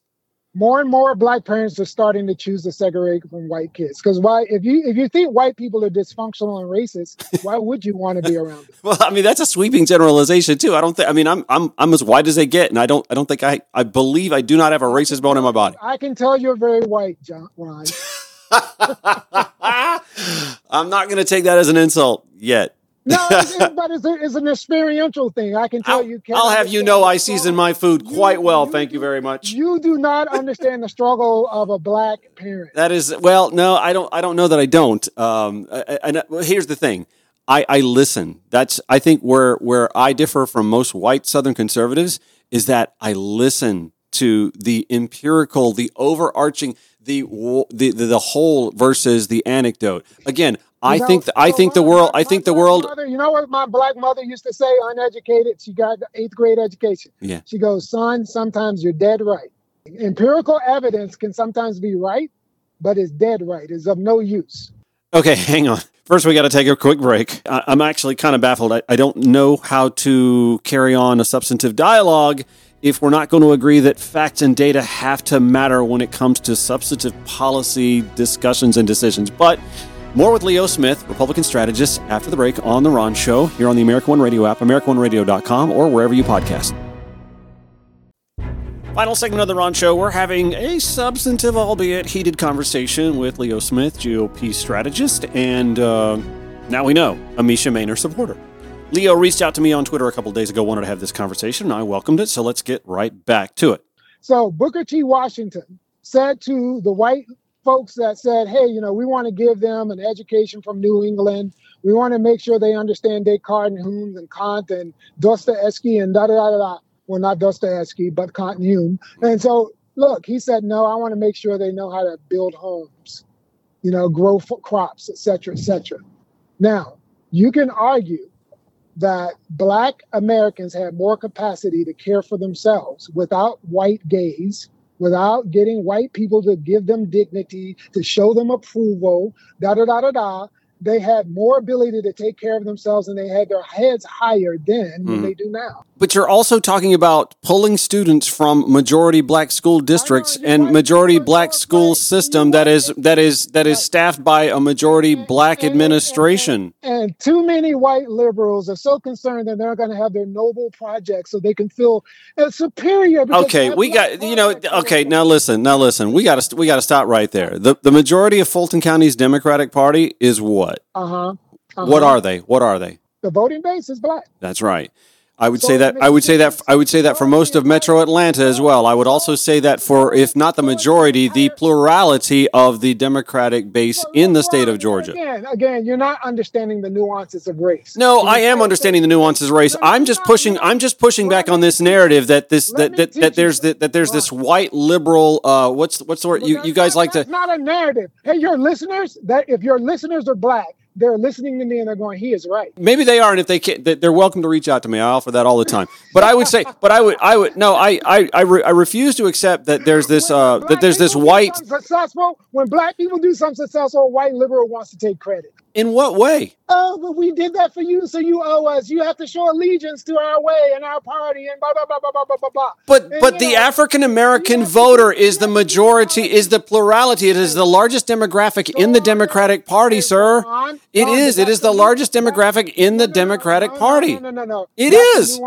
Speaker 3: more and more black parents are starting to choose to segregate from white kids. Because why? If you if you think white people are dysfunctional and racist, why would you want to be around them?
Speaker 2: Well, I mean that's a sweeping generalization too. I don't think. I mean, I'm I'm I'm as white as they get, and I don't I don't think I I believe I do not have a racist bone in my body.
Speaker 3: I can tell you're very white, John Ron.
Speaker 2: I'm not going to take that as an insult yet.
Speaker 3: No, it's, it's- but it's, a, it's an experiential thing. I can tell
Speaker 2: I'll,
Speaker 3: you.
Speaker 2: I'll have you know I season my food
Speaker 3: You-
Speaker 2: quite well.
Speaker 3: you
Speaker 2: Thank you very much.
Speaker 3: You do not understand the struggle of a black parent.
Speaker 2: That is well, no, I don't. I don't know that I don't. Um, and well, here's the thing: I, I listen. That's I think where where I differ from most white Southern conservatives is that I listen to the empirical, the overarching, the the the, the whole versus the anecdote. Again, I
Speaker 3: You know,
Speaker 2: think th- I think the world. I think the world.
Speaker 3: Mother, you know what my black mother used to say? Uneducated. She got eighth grade education.
Speaker 2: Yeah.
Speaker 3: She goes, son, sometimes you're dead right. Empirical evidence can sometimes be right, but it's dead right. It's of no use.
Speaker 2: Okay, hang on. First, we got to take a quick break. I, I'm actually kind of baffled. I, I don't know how to carry on a substantive dialogue if we're not going to agree that facts and data have to matter when it comes to substantive policy discussions and decisions. But more with Leo Smith, Republican strategist, after the break on The Ron Show here on the American One Radio app, AmericanOneRadio.com, or wherever you podcast. Final segment of the Ron Show. We're having a substantive, albeit heated, conversation with Leo Smith, GOP strategist, and uh, now we know a Mesha Mainor supporter. Leo reached out to me on Twitter a couple days ago, wanted to have this conversation, and I welcomed it. So let's get right back to it.
Speaker 3: So Booker T. Washington said to the white folks that said, hey, you know, we want to give them an education from New England. We want to make sure they understand Descartes and Hume and Kant and Dostoevsky and da da da da. da. Well, not Dostoevsky, but Kant and Hume. And so, look, he said, no, I want to make sure they know how to build homes, you know, grow crops, et cetera, et cetera. Now, you can argue that black Americans have more capacity to care for themselves without white gaze, without getting white people to give them dignity, to show them approval, da da da da da. They had more ability to take care of themselves and they had their heads higher then than
Speaker 2: Mhm.
Speaker 3: they do now.
Speaker 2: But you're also talking about pulling students from majority black school districts
Speaker 3: you're
Speaker 2: and majority black school system that is that is that is staffed by a majority black administration.
Speaker 3: And too many white liberals are so concerned that they're going to have their noble projects so they can feel uh, superior.
Speaker 2: Okay, we got you know. Okay, now listen, now listen. We got to we got to stop right there. The the majority of Fulton County's Democratic Party is what?
Speaker 3: Uh-huh. uh-huh.
Speaker 2: What are they? What are they?
Speaker 3: the voting base is black.
Speaker 2: That's right. I would
Speaker 3: So
Speaker 2: say that I would say that. I would say that for most of Metro Atlanta as well. I would also say that for if not the majority, the plurality of the Democratic base in the state of Georgia.
Speaker 3: Again, again, you're not understanding the nuances of race.
Speaker 2: No, I am understanding the nuances of race. I'm just pushing. I'm just pushing back on this narrative that this that that, that there's that, that there's this white liberal. Uh, what's what's the word? You you guys like to.
Speaker 3: Not a narrative. Hey, your listeners, that if your listeners are black, they're listening to me and they're going, "He is right."
Speaker 2: Maybe they are, and if they can't, they- they're welcome to reach out to me. I offer that all the time. But I would say, but I would, I would, no, I, I, I, re, I refuse to accept that there's this, uh, that there's this white.
Speaker 3: successful. When black people do something successful, a white liberal wants to take credit.
Speaker 2: In what way?
Speaker 3: Oh, but we did that for you, so you owe us. You have to show allegiance to our way and our party and blah blah blah blah blah blah blah.
Speaker 2: But
Speaker 3: and,
Speaker 2: but the African American voter is the majority, is the plurality. It is the largest demographic in the Democratic Party, sir. It is. It is the largest demographic in the Democratic Party.
Speaker 3: No, no, no,
Speaker 2: It is.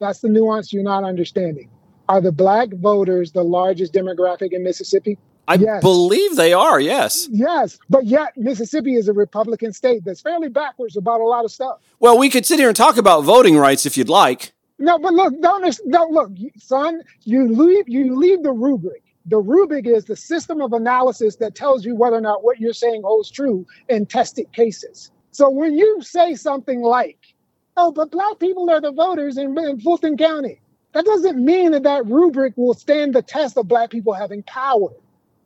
Speaker 3: That's the nuance you're not understanding. Are the black voters the largest demographic in Mississippi?
Speaker 2: I
Speaker 3: Yes.
Speaker 2: believe they are. Yes.
Speaker 3: Yes, but yet Mississippi is a Republican state that's fairly backwards about a lot of stuff.
Speaker 2: Well, we could sit here and talk about voting rights if you'd like.
Speaker 3: No, but look, don't no look, son. You leave you leave the rubric. The rubric is the system of analysis that tells you whether or not what you're saying holds true in tested cases. So when you say something like, "Oh, but black people are the voters in, in Fulton County," that doesn't mean that that rubric will stand the test of black people having power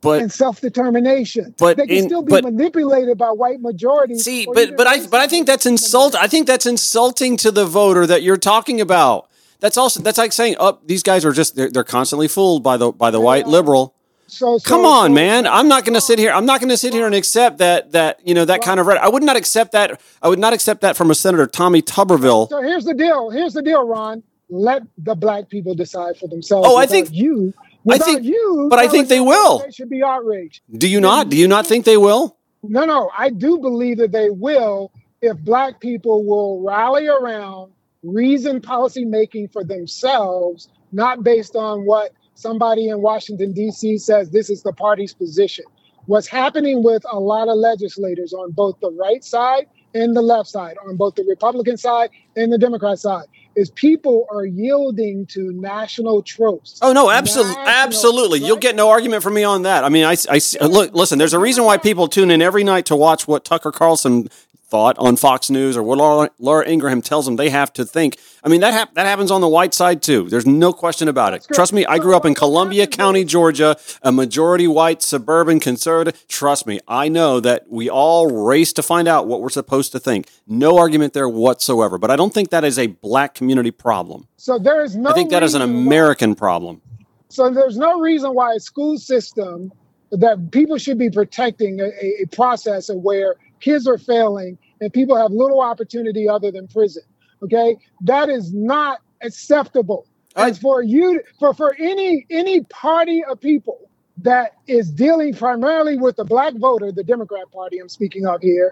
Speaker 2: But
Speaker 3: and self-determination.
Speaker 2: but
Speaker 3: they can
Speaker 2: in-
Speaker 3: still be
Speaker 2: but-
Speaker 3: manipulated by white majorities.
Speaker 2: see, but but I but I think that's insult. I think that's insulting to the voter that you're talking about. That's also that's like saying, "Oh, these guys are just they're, they're constantly fooled by the by the white liberal."
Speaker 3: So, so
Speaker 2: Come on,
Speaker 3: so-
Speaker 2: man. I'm not going to sit here. I'm not going to sit here and accept that that you know that kind of rhetoric. I would not accept that. I would not accept that from a Senator Tommy Tuberville.
Speaker 3: So here's the deal. Here's the deal, Ron. Let the black people decide for themselves.
Speaker 2: Oh, I think-
Speaker 3: you.
Speaker 2: I think-
Speaker 3: you.
Speaker 2: but I think they will.
Speaker 3: They should be outraged.
Speaker 2: Do you not? Do you not think they will?
Speaker 3: No, no. I do believe that they will if black people will rally around reason policy making for themselves, not based on what somebody in Washington, D.C. says this is the party's position. What's happening with a lot of legislators on both the right side and the left side, on both the Republican side and the Democrat side, is people are yielding to national tropes.
Speaker 2: Oh no, absolutely, absolutely. You'll get no argument from me on that. I mean, I, I look, listen. There's a reason why people tune in every night to watch what Tucker Carlson thought on Fox News or what Laura, Laura Ingraham tells them they have to think. I mean, that hap- that happens on the white side too. There's no question about it. Trust me, I grew up in Columbia County, Georgia, a majority white suburban conservative. Trust me, I know that we all race to find out what we're supposed to think. No argument there whatsoever. But I don't think that is a black community problem.
Speaker 3: So there is no.
Speaker 2: I think that is an
Speaker 3: reason why-
Speaker 2: American problem.
Speaker 3: So there's no reason why a school system that people should be protecting a, a, a process of where kids are failing and people have little opportunity other than prison. Okay, that is not acceptable.
Speaker 2: I-
Speaker 3: As for you, for for any any party of people that is dealing primarily with the black voter, the Democrat Party I'm speaking of here,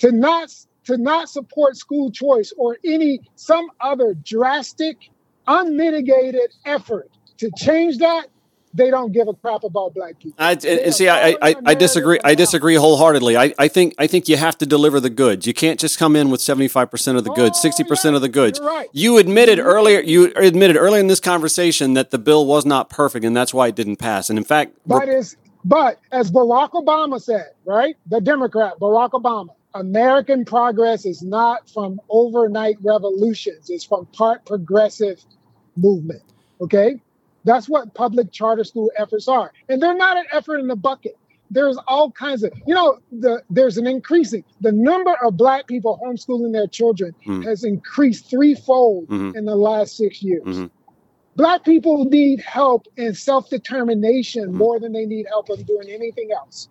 Speaker 3: to not to not support school choice or any some other drastic, unmitigated effort to change that, they don't give a crap about black people.
Speaker 2: I, and, see, I, I, I disagree. I disagree wholeheartedly. I, I think I think you have to deliver the goods. You can't just come in with seventy five percent of the goods,
Speaker 3: Oh,
Speaker 2: sixty percent
Speaker 3: yeah,
Speaker 2: of the goods.
Speaker 3: right.
Speaker 2: You admitted earlier. You admitted earlier in this conversation that the bill was not perfect, and that's why it didn't pass. And in fact,
Speaker 3: But it's but as Barack Obama said, right? The Democrat, Barack Obama, American progress is not from overnight revolutions, it's from part progressive movement. Okay? That's what public charter school efforts are. And they're not an effort in the bucket. There's all kinds of, you know, the there's an increasing the number of black people homeschooling their children
Speaker 2: Mm.
Speaker 3: has increased threefold
Speaker 2: Mhm.
Speaker 3: in the last six years.
Speaker 2: Mhm.
Speaker 3: Black people need help in self determination
Speaker 2: Mhm.
Speaker 3: more than they need help in doing anything else.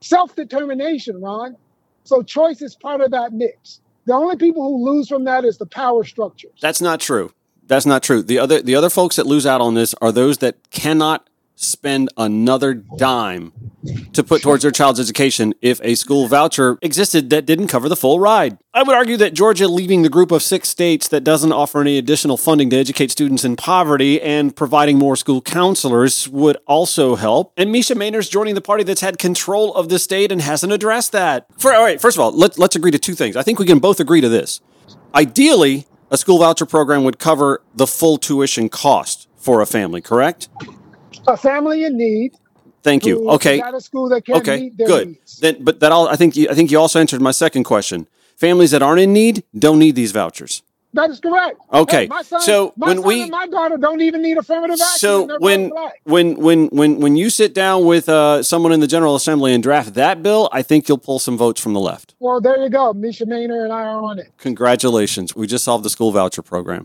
Speaker 3: Self determination, Ron. So choice is part of that mix. The only people who lose from that is the power structures.
Speaker 2: that's not true. That's not true. The other the other folks that lose out on this are those that cannot spend another dime to put towards their child's education if a school voucher existed that didn't cover the full ride. I would argue that Georgia leaving the group of six states that doesn't offer any additional funding to educate students in poverty and providing more school counselors would also help. And Mesha Mainor's joining the party that's had control of the state and hasn't addressed that. For all right, first of all, let, let's agree to two things. I think we can both agree to this. Ideally, a school voucher program would cover the full tuition cost for a family, correct?
Speaker 3: A family in need.
Speaker 2: Thank you. Okay.
Speaker 3: At a school that can't
Speaker 2: Okay.
Speaker 3: meet their
Speaker 2: Good.
Speaker 3: needs.
Speaker 2: Then, but that all I think you, I think you also answered my second question. Families that aren't in need don't need these vouchers.
Speaker 3: That is correct.
Speaker 2: Okay,
Speaker 3: Hey, my son,
Speaker 2: so
Speaker 3: my
Speaker 2: when
Speaker 3: son
Speaker 2: we-
Speaker 3: and my daughter don't even need affirmative action.
Speaker 2: So when when when when when you sit down with uh, someone in the General Assembly and draft that bill, I think you'll pull some votes from the left.
Speaker 3: Well, there you go. Mesha Mainor and I are on it.
Speaker 2: Congratulations, we just solved the school voucher program.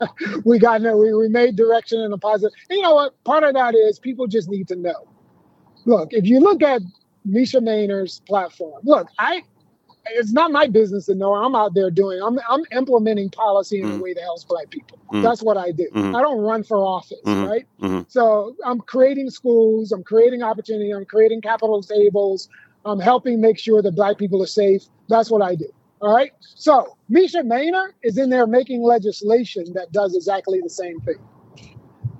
Speaker 3: we got no, we, we made direction in a positive. You know what? Part of that is people just need to know. Look, if you look at Mesha Mainor's platform. Look, I it's not my business to know. I'm out there doing. I'm I'm implementing policy in mm. a way that helps Black people. Mm. That's what I do. Mm-hmm. I don't run for office, mm-hmm. right? Mm-hmm. So I'm creating schools. I'm creating opportunity. I'm creating capital tables. I'm helping make sure that Black people are safe. That's what I do. All right. So Mesha Mainor is in there making legislation that does exactly the same thing.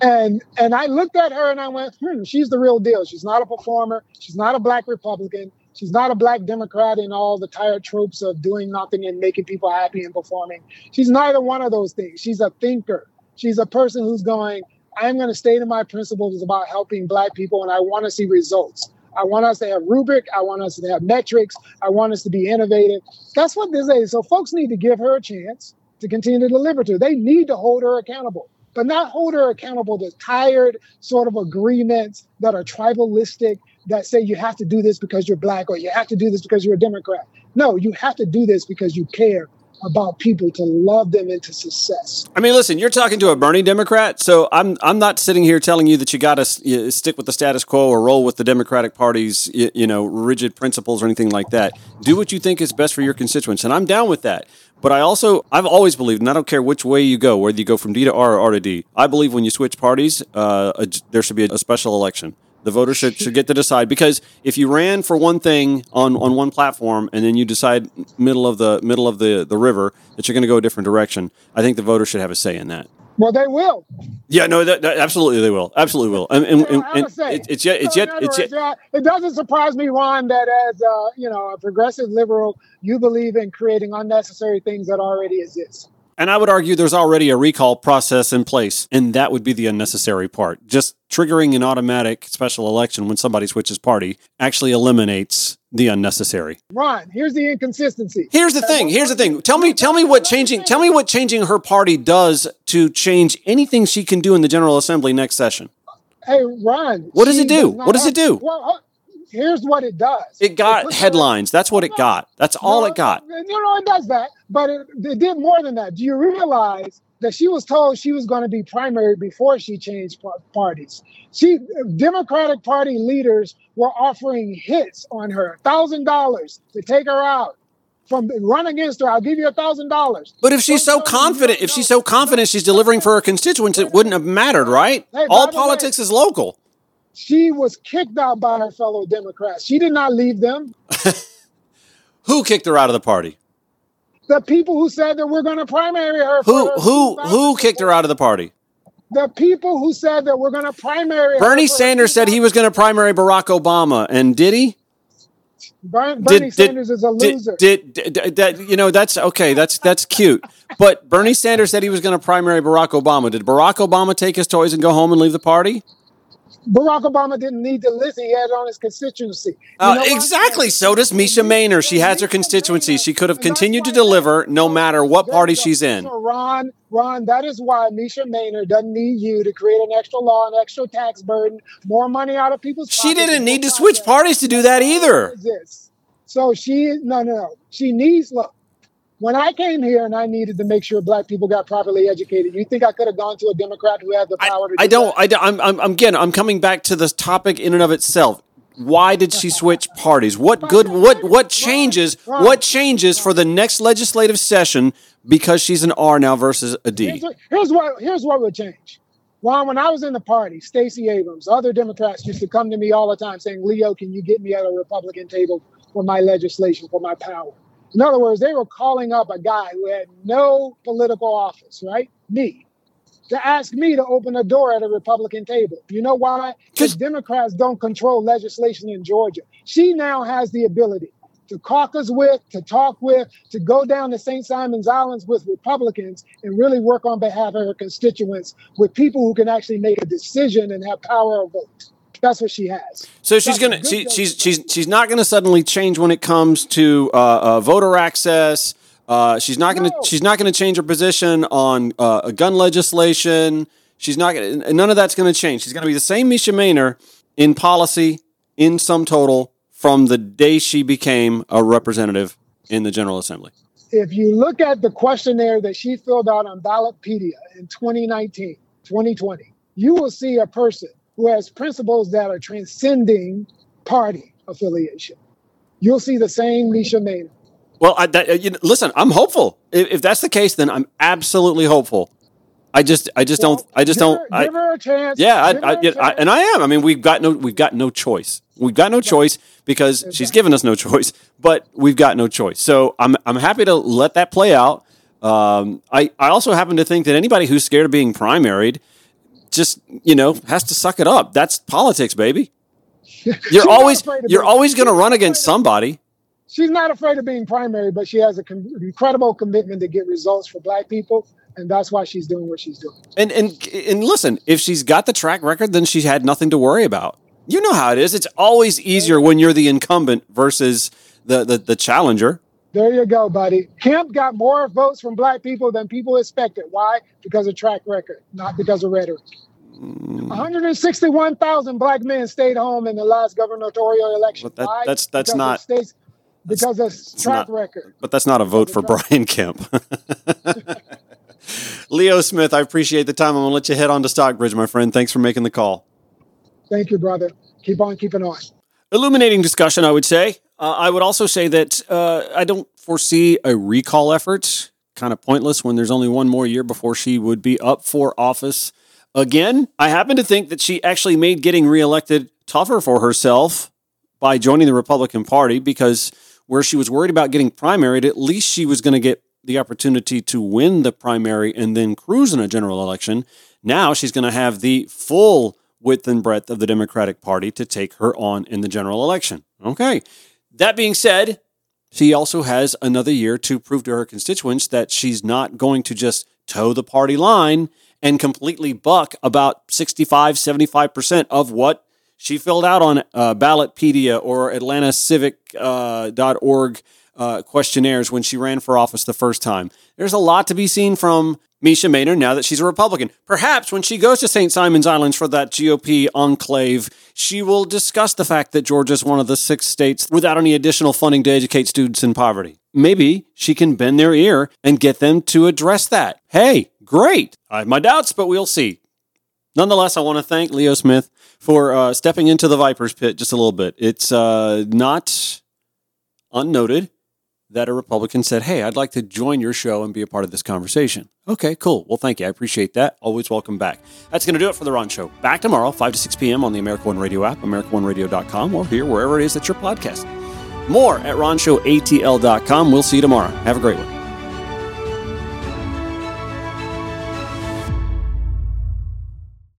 Speaker 3: And and I looked at her and I went, hmm, she's the real deal. She's not a performer. She's not a black Republican. She's not a black Democrat in all the tired tropes of doing nothing and making people happy and performing. She's neither one of those things. She's a thinker. She's a person who's going, I'm going to stay to my principles about helping black people and I want to see results. I want us to have rubric. I want us to have metrics. I want us to be innovative. That's what this is. So folks need to give her a chance to continue to deliver to. They need to hold her accountable but not hold her accountable to tired sort of agreements that are tribalistic that say you have to do this because you're black or you have to do this because you're a Democrat. No, you have to do this because you care about people to love them into success.
Speaker 2: I mean, listen, you're talking to a Bernie Democrat, so I'm I'm not sitting here telling you that you got to stick with the status quo or roll with the Democratic Party's you, know rigid principles or anything like that. Do what you think is best for your constituents, and I'm down with that. But I also, I've always believed, and I don't care which way you go, whether you go from D to R or R to D. I believe when you switch parties, uh, a, there should be a special election. The voters should, should get to decide because if you ran for one thing on, on one platform and then you decide middle of the middle of the, the river that you're going to go a different direction, I think the voters should have a say in that.
Speaker 3: Well, they will.
Speaker 2: Yeah, no, that, that, absolutely they will. Absolutely will. And, and, and, and it, it's yet, it's yet, it's yet.
Speaker 3: It doesn't surprise me, Ron, that as you know a progressive liberal, you believe in creating unnecessary things that already exist.
Speaker 2: And I would argue there's already a recall process in place, and that would be the unnecessary part. Just triggering an automatic special election when somebody switches party actually eliminates the unnecessary.
Speaker 3: Ron, here's the inconsistency.
Speaker 2: Here's the thing. Here's the thing. Tell me, tell me what changing, tell me what changing her party does to change anything she can do in the General Assembly next session.
Speaker 3: Hey, Ron.
Speaker 2: What does it do? What does it do?
Speaker 3: Well, here's what it does.
Speaker 2: It got it headlines. That's what it got. That's all no, it got.
Speaker 3: You know, it does that, but it, it did more than that. Do you realize that she was told she was going to be primary before she changed parties. She Democratic Party leaders were offering hits on her, thousand dollars to take her out from run against her. I'll give you a thousand dollars.
Speaker 2: But if she's so confident, if she's so confident she's delivering for her constituents, it wouldn't have mattered, right? Hey, All politics way, is local.
Speaker 3: She was kicked out by her fellow Democrats. She did not leave them.
Speaker 2: Who kicked her out of the party?
Speaker 3: The people who said that we're going to primary her.
Speaker 2: Who her who who kicked her out of the party?
Speaker 3: The people who said that we're going to primary. Her.
Speaker 2: Bernie Sanders said he was going to primary Barack Obama, and did he?
Speaker 3: Bernie did, Sanders did, is a loser.
Speaker 2: Did, did, that you know that's okay? That's that's cute. But Bernie Sanders said he was going to primary Barack Obama. Did Barack Obama take his toys and go home and leave the party?
Speaker 3: Barack Obama didn't need to listen. He had it on his constituency.
Speaker 2: Uh, exactly. So does Mesha Mainor. She has her constituency. She could have continued to deliver no matter what party she's in.
Speaker 3: Ron, Ron, that is why Mesha Mainor doesn't need you to create an extra law, an extra tax burden, more money out of people's
Speaker 2: She didn't need to switch parties to do that either.
Speaker 3: So she, no, no, no. She needs, look, when I came here and I needed to make sure black people got properly educated, you think I could have gone to a Democrat who had the power I, to do
Speaker 2: I don't.
Speaker 3: That?
Speaker 2: I don't. I'm, I'm, again, I'm coming back to this topic in and of itself. Why did she switch parties? What good? What what changes? What changes for the next legislative session because she's an R now versus a D?
Speaker 3: Here's what here's what, here's what would change. Well, when I was in the party, Stacey Abrams, other Democrats used to come to me all the time saying, "Leo, can you get me at a Republican table for my legislation, for my power?" In other words, they were calling up a guy who had no political office, right? Me, to ask me to open a door at a Republican table. You know why? Because Democrats don't control legislation in Georgia. She now has the ability to caucus with, to talk with, to go down to St. Simon's Islands with Republicans and really work on behalf of her constituents with people who can actually make a decision and have power of vote. That's what she has.
Speaker 2: So she's gonna she, she's she's she's not gonna suddenly change when it comes to uh, uh, voter access. Uh, she's not gonna no. she's not gonna change her position on uh, gun legislation. She's not gonna none of that's gonna change. She's gonna be the same Mesha Mainor in policy in sum total from the day she became a representative in the General Assembly.
Speaker 3: If you look at the questionnaire that she filled out on Ballotpedia in 2019, 2020, you will see a person who has principles that are transcending party. affiliation. You'll see the same Mesha Mainor.
Speaker 2: Well, I, that, uh, you know, listen, I'm hopeful. If, if, that's the case, then I'm absolutely hopeful. I just, I just well, don't, I just
Speaker 3: give
Speaker 2: don't.
Speaker 3: Her, I, give her a chance.
Speaker 2: Yeah, I, I, I, and I am. I mean, we've got no, we've got no choice. We've got no choice because exactly. she's given us no choice. But we've got no choice. So I'm, I'm happy to let that play out. Um, I, I also happen to think that anybody who's scared of being primaried just, you know, has to suck it up. That's politics, baby. You're always you're always going to run against somebody.
Speaker 3: She's not afraid of being primary, but she has an com- incredible commitment to get results for black people, and that's why she's doing what she's doing.
Speaker 2: And and and listen, if she's got the track record, then she's had nothing to worry about. You know how it is. It's always easier when you're the incumbent versus the the, the challenger.
Speaker 3: There you go, buddy. Kemp got more votes from black people than people expected. Why? Because of track record, not because of rhetoric. Mm. 161,000 black men stayed home in the last gubernatorial election.
Speaker 2: That, Why? That's that's because not
Speaker 3: states, because of track
Speaker 2: not,
Speaker 3: record.
Speaker 2: But that's not a vote for Brian Kemp. Leo Smith, I appreciate the time. I'm going to let you head on to Stockbridge, my friend. Thanks for making the call.
Speaker 3: Thank you, brother. Keep on keeping on.
Speaker 2: Illuminating discussion, I would say. Uh, I would also say that uh, I don't foresee a recall effort. Kind of pointless when there's only one more year before she would be up for office again. I happen to think that she actually made getting reelected tougher for herself by joining the Republican Party because where she was worried about getting primaried, at least she was going to get the opportunity to win the primary and then cruise in a general election. Now she's going to have the full width and breadth of the Democratic Party to take her on in the general election. Okay. That being said, she also has another year to prove to her constituents that she's not going to just toe the party line and completely buck about 65, 75% of what she filled out on uh, Ballotpedia or AtlantaCivic.org uh, uh, questionnaires when she ran for office the first time. There's a lot to be seen from Mesha Mainor now that she's a Republican. Perhaps when she goes to St. Simon's Islands for that GOP enclave, she will discuss the fact that Georgia is one of the six states without any additional funding to educate students in poverty. Maybe she can bend their ear and get them to address that. Hey, great. I have my doubts, but we'll see. Nonetheless, I want to thank Leo Smith for uh, stepping into the Viper's pit just a little bit. It's uh, not unnoted that a Republican said, Hey, I'd like to join your show and be a part of this conversation. Okay, cool. Well, thank you. I appreciate that. Always welcome back. That's going to do it for The Ron Show. Back tomorrow, 5 to 6 p.m. on the America One Radio app, AmericaOneRadio.com, or here, wherever it is that you're podcasting. More at RonShowATL.com. We'll see you tomorrow. Have a great one.